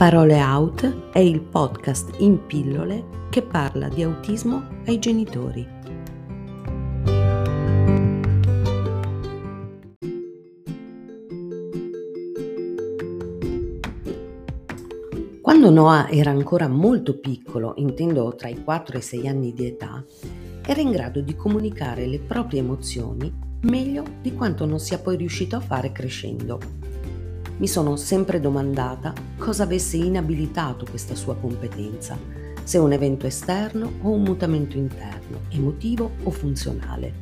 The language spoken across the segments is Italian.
Parole Out è il podcast in pillole che parla di autismo ai genitori. Quando Noah era ancora molto piccolo, intendo tra i 4 e i 6 anni di età, era in grado di comunicare le proprie emozioni meglio di quanto non sia poi riuscito a fare crescendo mi sono sempre domandata cosa avesse inabilitato questa sua competenza, se un evento esterno o un mutamento interno, emotivo o funzionale.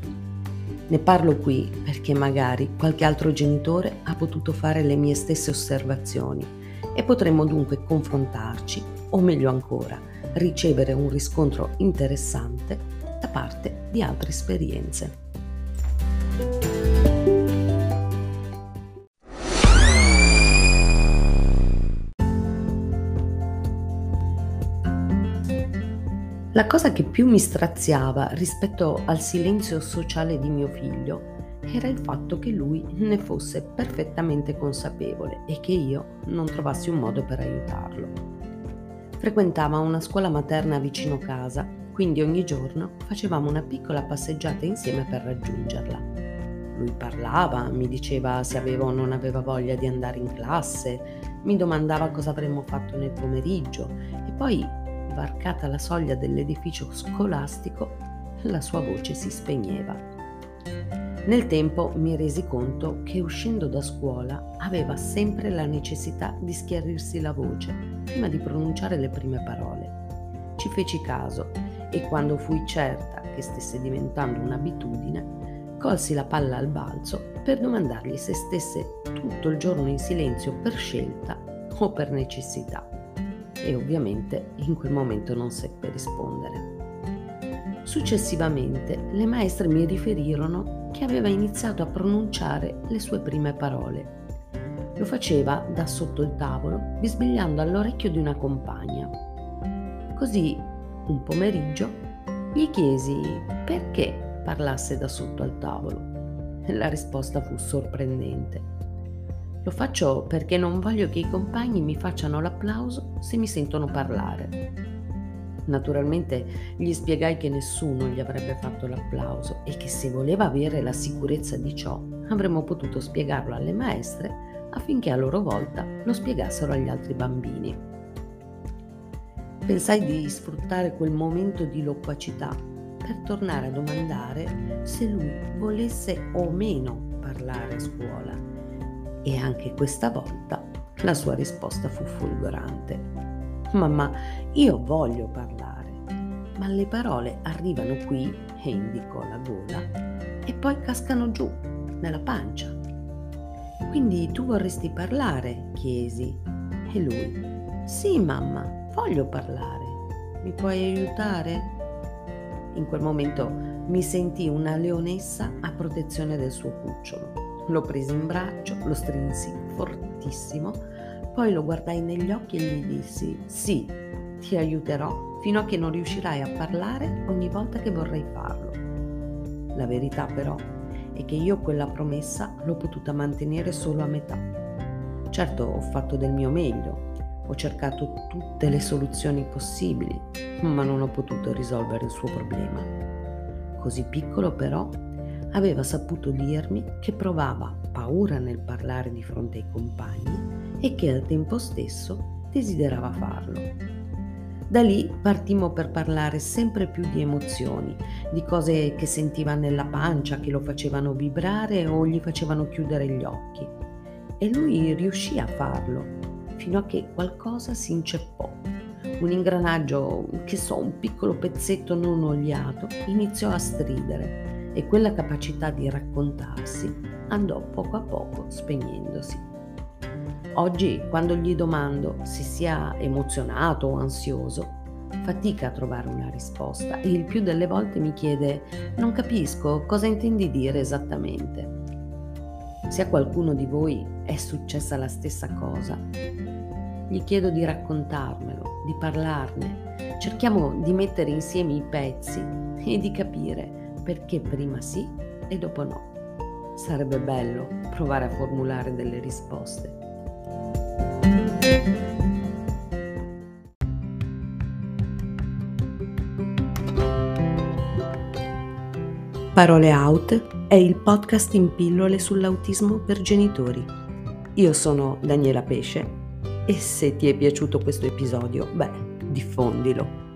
Ne parlo qui perché magari qualche altro genitore ha potuto fare le mie stesse osservazioni e potremmo dunque confrontarci, o meglio ancora, ricevere un riscontro interessante da parte di altre esperienze. La cosa che più mi straziava rispetto al silenzio sociale di mio figlio era il fatto che lui ne fosse perfettamente consapevole e che io non trovassi un modo per aiutarlo. Frequentava una scuola materna vicino casa, quindi ogni giorno facevamo una piccola passeggiata insieme per raggiungerla. Lui parlava, mi diceva se aveva o non aveva voglia di andare in classe, mi domandava cosa avremmo fatto nel pomeriggio e poi varcata la soglia dell'edificio scolastico, la sua voce si spegneva. Nel tempo mi resi conto che uscendo da scuola aveva sempre la necessità di schiarirsi la voce prima di pronunciare le prime parole. Ci feci caso e quando fui certa che stesse diventando un'abitudine, colsi la palla al balzo per domandargli se stesse tutto il giorno in silenzio per scelta o per necessità e ovviamente in quel momento non seppe rispondere. Successivamente le maestre mi riferirono che aveva iniziato a pronunciare le sue prime parole. Lo faceva da sotto il tavolo, bisbigliando all'orecchio di una compagna. Così, un pomeriggio, gli chiesi perché parlasse da sotto al tavolo. La risposta fu sorprendente. Lo faccio perché non voglio che i compagni mi facciano l'applauso se mi sentono parlare. Naturalmente gli spiegai che nessuno gli avrebbe fatto l'applauso e che se voleva avere la sicurezza di ciò avremmo potuto spiegarlo alle maestre affinché a loro volta lo spiegassero agli altri bambini. Pensai di sfruttare quel momento di loquacità per tornare a domandare se lui volesse o meno parlare a scuola e anche questa volta la sua risposta fu folgorante. Mamma, io voglio parlare, ma le parole arrivano qui, e indicò la gola, e poi cascano giù, nella pancia. Quindi tu vorresti parlare? chiesi. E lui, sì mamma, voglio parlare. Mi puoi aiutare? In quel momento mi sentì una leonessa a protezione del suo cucciolo. Lo presi in braccio, lo strinsi fortissimo, poi lo guardai negli occhi e gli dissi sì, ti aiuterò fino a che non riuscirai a parlare ogni volta che vorrai farlo. La verità però è che io quella promessa l'ho potuta mantenere solo a metà. Certo ho fatto del mio meglio, ho cercato tutte le soluzioni possibili, ma non ho potuto risolvere il suo problema. Così piccolo però aveva saputo dirmi che provava paura nel parlare di fronte ai compagni e che al tempo stesso desiderava farlo. Da lì partimmo per parlare sempre più di emozioni, di cose che sentiva nella pancia, che lo facevano vibrare o gli facevano chiudere gli occhi. E lui riuscì a farlo, fino a che qualcosa si inceppò. Un ingranaggio, che so, un piccolo pezzetto non oliato, iniziò a stridere e quella capacità di raccontarsi andò poco a poco spegnendosi. Oggi, quando gli domando se sia emozionato o ansioso, fatica a trovare una risposta e il più delle volte mi chiede non capisco cosa intendi dire esattamente. Se a qualcuno di voi è successa la stessa cosa, gli chiedo di raccontarmelo, di parlarne. Cerchiamo di mettere insieme i pezzi e di capire perché prima sì e dopo no. Sarebbe bello provare a formulare delle risposte. Parole Out è il podcast in pillole sull'autismo per genitori. Io sono Daniela Pesce e se ti è piaciuto questo episodio, beh, diffondilo